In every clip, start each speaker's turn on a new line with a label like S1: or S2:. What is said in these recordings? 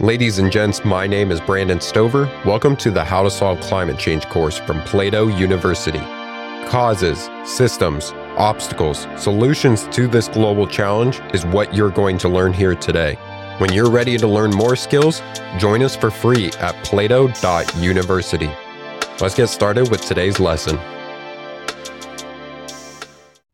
S1: Ladies and gents, my name is Brandon Stover. Welcome to the How to Solve Climate Change course from Plato University. Causes, systems, obstacles, solutions to this global challenge is what you're going to learn here today. When you're ready to learn more skills, join us for free at plato.university. Let's get started with today's lesson.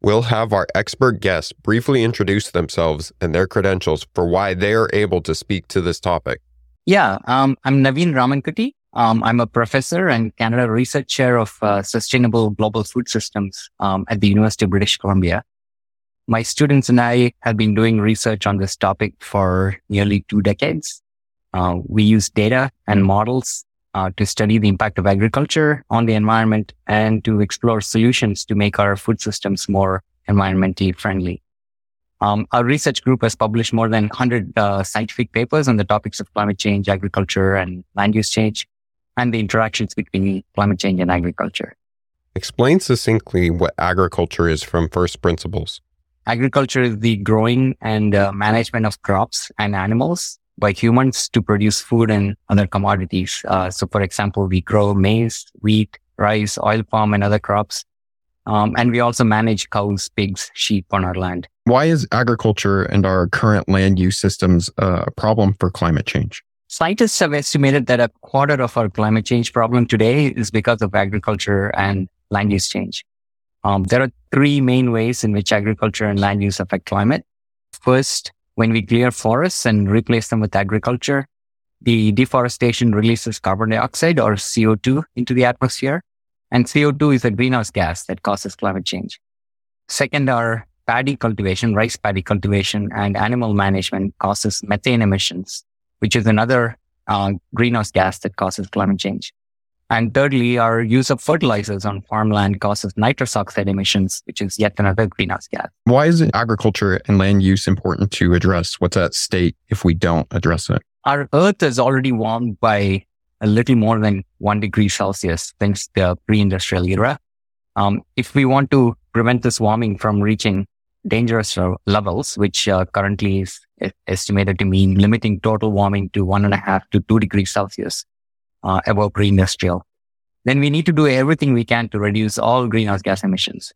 S1: We'll have our expert guests briefly introduce themselves and their credentials for why they are able to speak to this topic.
S2: Yeah, um, I'm Navin Ramankutty. Um, I'm a professor and Canada Research Chair of uh, Sustainable Global Food Systems um, at the University of British Columbia. My students and I have been doing research on this topic for nearly two decades. Uh, we use data and models uh, to study the impact of agriculture on the environment and to explore solutions to make our food systems more environmentally friendly. Um, our research group has published more than 100 uh, scientific papers on the topics of climate change, agriculture, and land use change, and the interactions between climate change and agriculture.
S1: Explain succinctly what agriculture is from first principles.
S2: Agriculture is the growing and uh, management of crops and animals by humans to produce food and other commodities. Uh, so, for example, we grow maize, wheat, rice, oil palm, and other crops. Um, and we also manage cows, pigs, sheep on our land.
S3: Why is agriculture and our current land use systems uh, a problem for climate change?
S2: Scientists have estimated that a quarter of our climate change problem today is because of agriculture and land use change. Um, there are three main ways in which agriculture and land use affect climate. First, when we clear forests and replace them with agriculture, the deforestation releases carbon dioxide or CO2 into the atmosphere. And CO2 is a greenhouse gas that causes climate change. Second, our paddy cultivation, rice paddy cultivation and animal management causes methane emissions, which is another uh, greenhouse gas that causes climate change. And thirdly, our use of fertilizers on farmland causes nitrous oxide emissions, which is yet another greenhouse gas.
S3: Why is agriculture and land use important to address? What's at stake if we don't address it?
S2: Our Earth is already warmed by a little more than one degree Celsius since the pre-industrial era. Um, if we want to prevent this warming from reaching dangerous levels, which uh, currently is estimated to mean limiting total warming to one and a half to two degrees Celsius, uh, above pre-industrial, then we need to do everything we can to reduce all greenhouse gas emissions.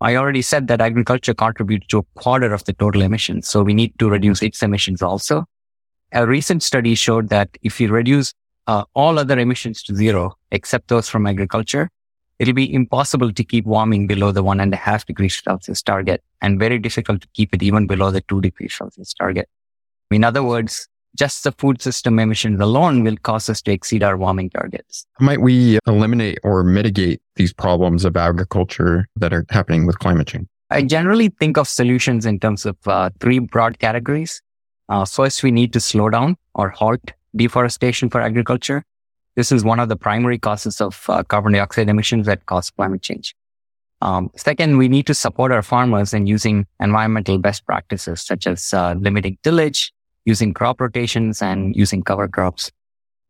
S2: I already said that agriculture contributes to a quarter of the total emissions. So we need to reduce its emissions also. A recent study showed that if you reduce uh, all other emissions to zero, except those from agriculture, it'll be impossible to keep warming below the one and a half degrees Celsius target and very difficult to keep it even below the two degrees Celsius target. In other words, just the food system emissions alone will cause us to exceed our warming targets.
S3: Might we eliminate or mitigate these problems of agriculture that are happening with climate change?
S2: I generally think of solutions in terms of uh, three broad categories. Uh, first, we need to slow down or halt deforestation for agriculture. This is one of the primary causes of uh, carbon dioxide emissions that cause climate change. Um, second, we need to support our farmers in using environmental best practices such as uh, limiting tillage, using crop rotations and using cover crops.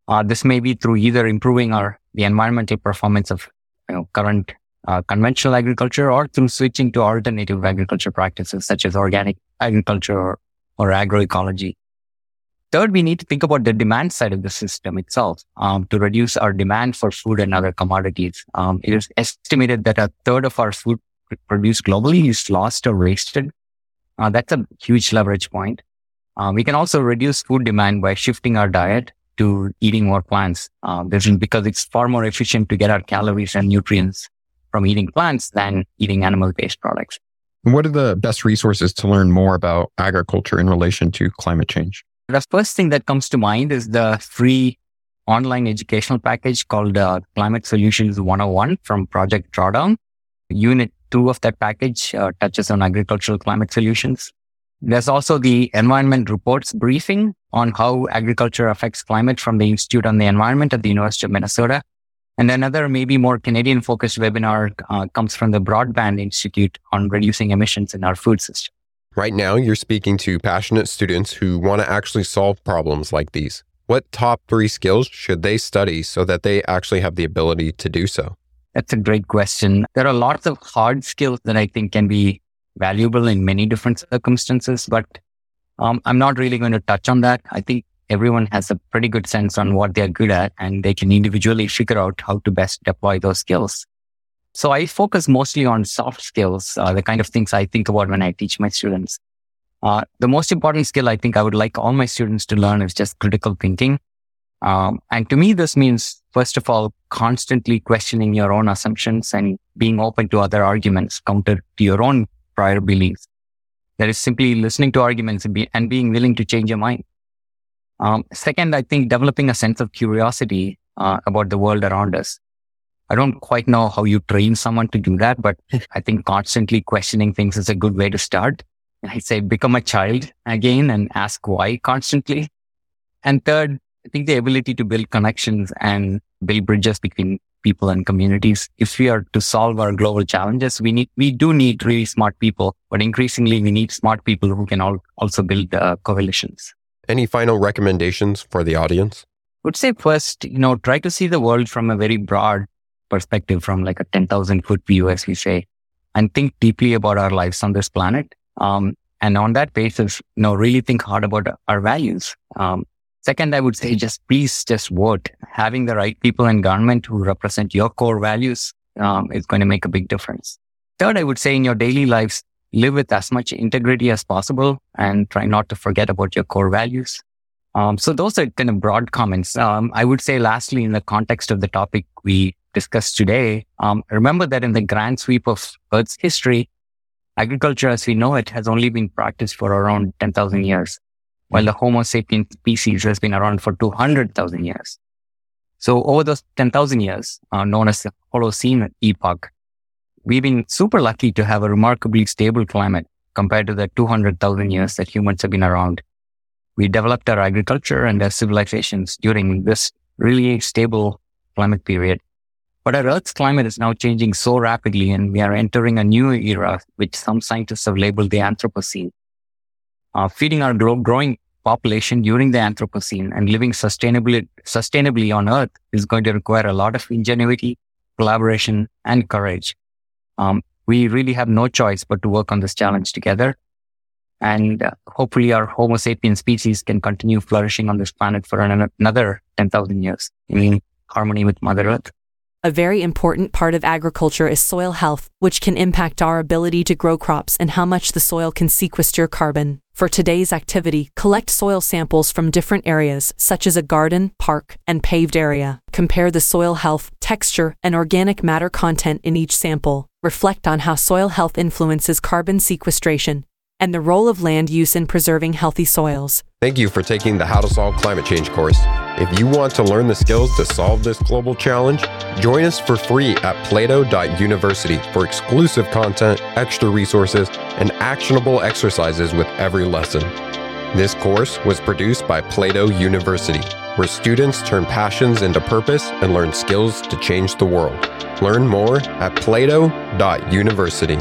S2: Uh, this may be through either improving our the environmental performance of you know, current uh, conventional agriculture or through switching to alternative agriculture practices such as organic agriculture or, or agroecology. Third, we need to think about the demand side of the system itself um, to reduce our demand for food and other commodities. Um, it is estimated that a third of our food produced globally is lost or wasted. Uh, that's a huge leverage point. Uh, we can also reduce food demand by shifting our diet to eating more plants. Uh, because it's far more efficient to get our calories and nutrients from eating plants than eating animal-based products.
S3: What are the best resources to learn more about agriculture in relation to climate change?
S2: The first thing that comes to mind is the free online educational package called uh, Climate Solutions 101 from Project Drawdown. Unit two of that package uh, touches on agricultural climate solutions. There's also the environment reports briefing on how agriculture affects climate from the Institute on the Environment at the University of Minnesota. And another maybe more Canadian focused webinar uh, comes from the Broadbent Institute on reducing emissions in our food system.
S1: Right now, you're speaking to passionate students who want to actually solve problems like these. What top three skills should they study so that they actually have the ability to do so?
S2: That's a great question. There are lots of hard skills that I think can be valuable in many different circumstances, but um, I'm not really going to touch on that. I think everyone has a pretty good sense on what they're good at and they can individually figure out how to best deploy those skills. So I focus mostly on soft skills, uh, the kind of things I think about when I teach my students. Uh, the most important skill I think I would like all my students to learn is just critical thinking. Um, and to me, this means, first of all, constantly questioning your own assumptions and being open to other arguments counter to your own prior beliefs. That is simply listening to arguments and, be, and being willing to change your mind. Um, second, I think developing a sense of curiosity uh, about the world around us. I don't quite know how you train someone to do that, but I think constantly questioning things is a good way to start. I say become a child again and ask why constantly. And third, I think the ability to build connections and build bridges between people and communities. If we are to solve our global challenges, we need, we do need really smart people, but increasingly we need smart people who can all, also build uh, coalitions.
S1: Any final recommendations for the audience?
S2: I would say first, you know, try to see the world from a very broad perspective, from like a 10,000 foot view, as we say, and think deeply about our lives on this planet. Um, and on that basis, you know, really think hard about our values. Um, second, I would say just please just vote. Having the right people in government who represent your core values um, is going to make a big difference. Third, I would say in your daily lives, live with as much integrity as possible and try not to forget about your core values. Um, so those are kind of broad comments. Um, I would say lastly, in the context of the topic we discussed today, um, remember that in the grand sweep of Earth's history, agriculture as we know it has only been practiced for around 10,000 years, while the Homo sapiens species has been around for 200,000 years. So over those 10,000 years, uh, known as the Holocene epoch, we've been super lucky to have a remarkably stable climate compared to the 200,000 years that humans have been around. We developed our agriculture and our civilizations during this really stable climate period. But our Earth's climate is now changing so rapidly and we are entering a new era, which some scientists have labeled the Anthropocene. Uh, feeding our grow- growing population during the Anthropocene and living sustainably, sustainably on Earth is going to require a lot of ingenuity, collaboration, and courage. Um, we really have no choice but to work on this challenge together. And uh, hopefully our Homo sapiens species can continue flourishing on this planet for an- another 10,000 years in harmony with Mother Earth.
S4: A very important part of agriculture is soil health, which can impact our ability to grow crops and how much the soil can sequester carbon. For today's activity, collect soil samples from different areas, such as a garden, park, and paved area. Compare the soil health, texture, and organic matter content in each sample. Reflect on how soil health influences carbon sequestration and the role of land use in preserving healthy soils.
S1: Thank you for taking the How to Solve Climate Change course. If you want to learn the skills to solve this global challenge, join us for free at plato.university for exclusive content, extra resources, and actionable exercises with every lesson. This course was produced by Plato University, where students turn passions into purpose and learn skills to change the world. Learn more at plato.university.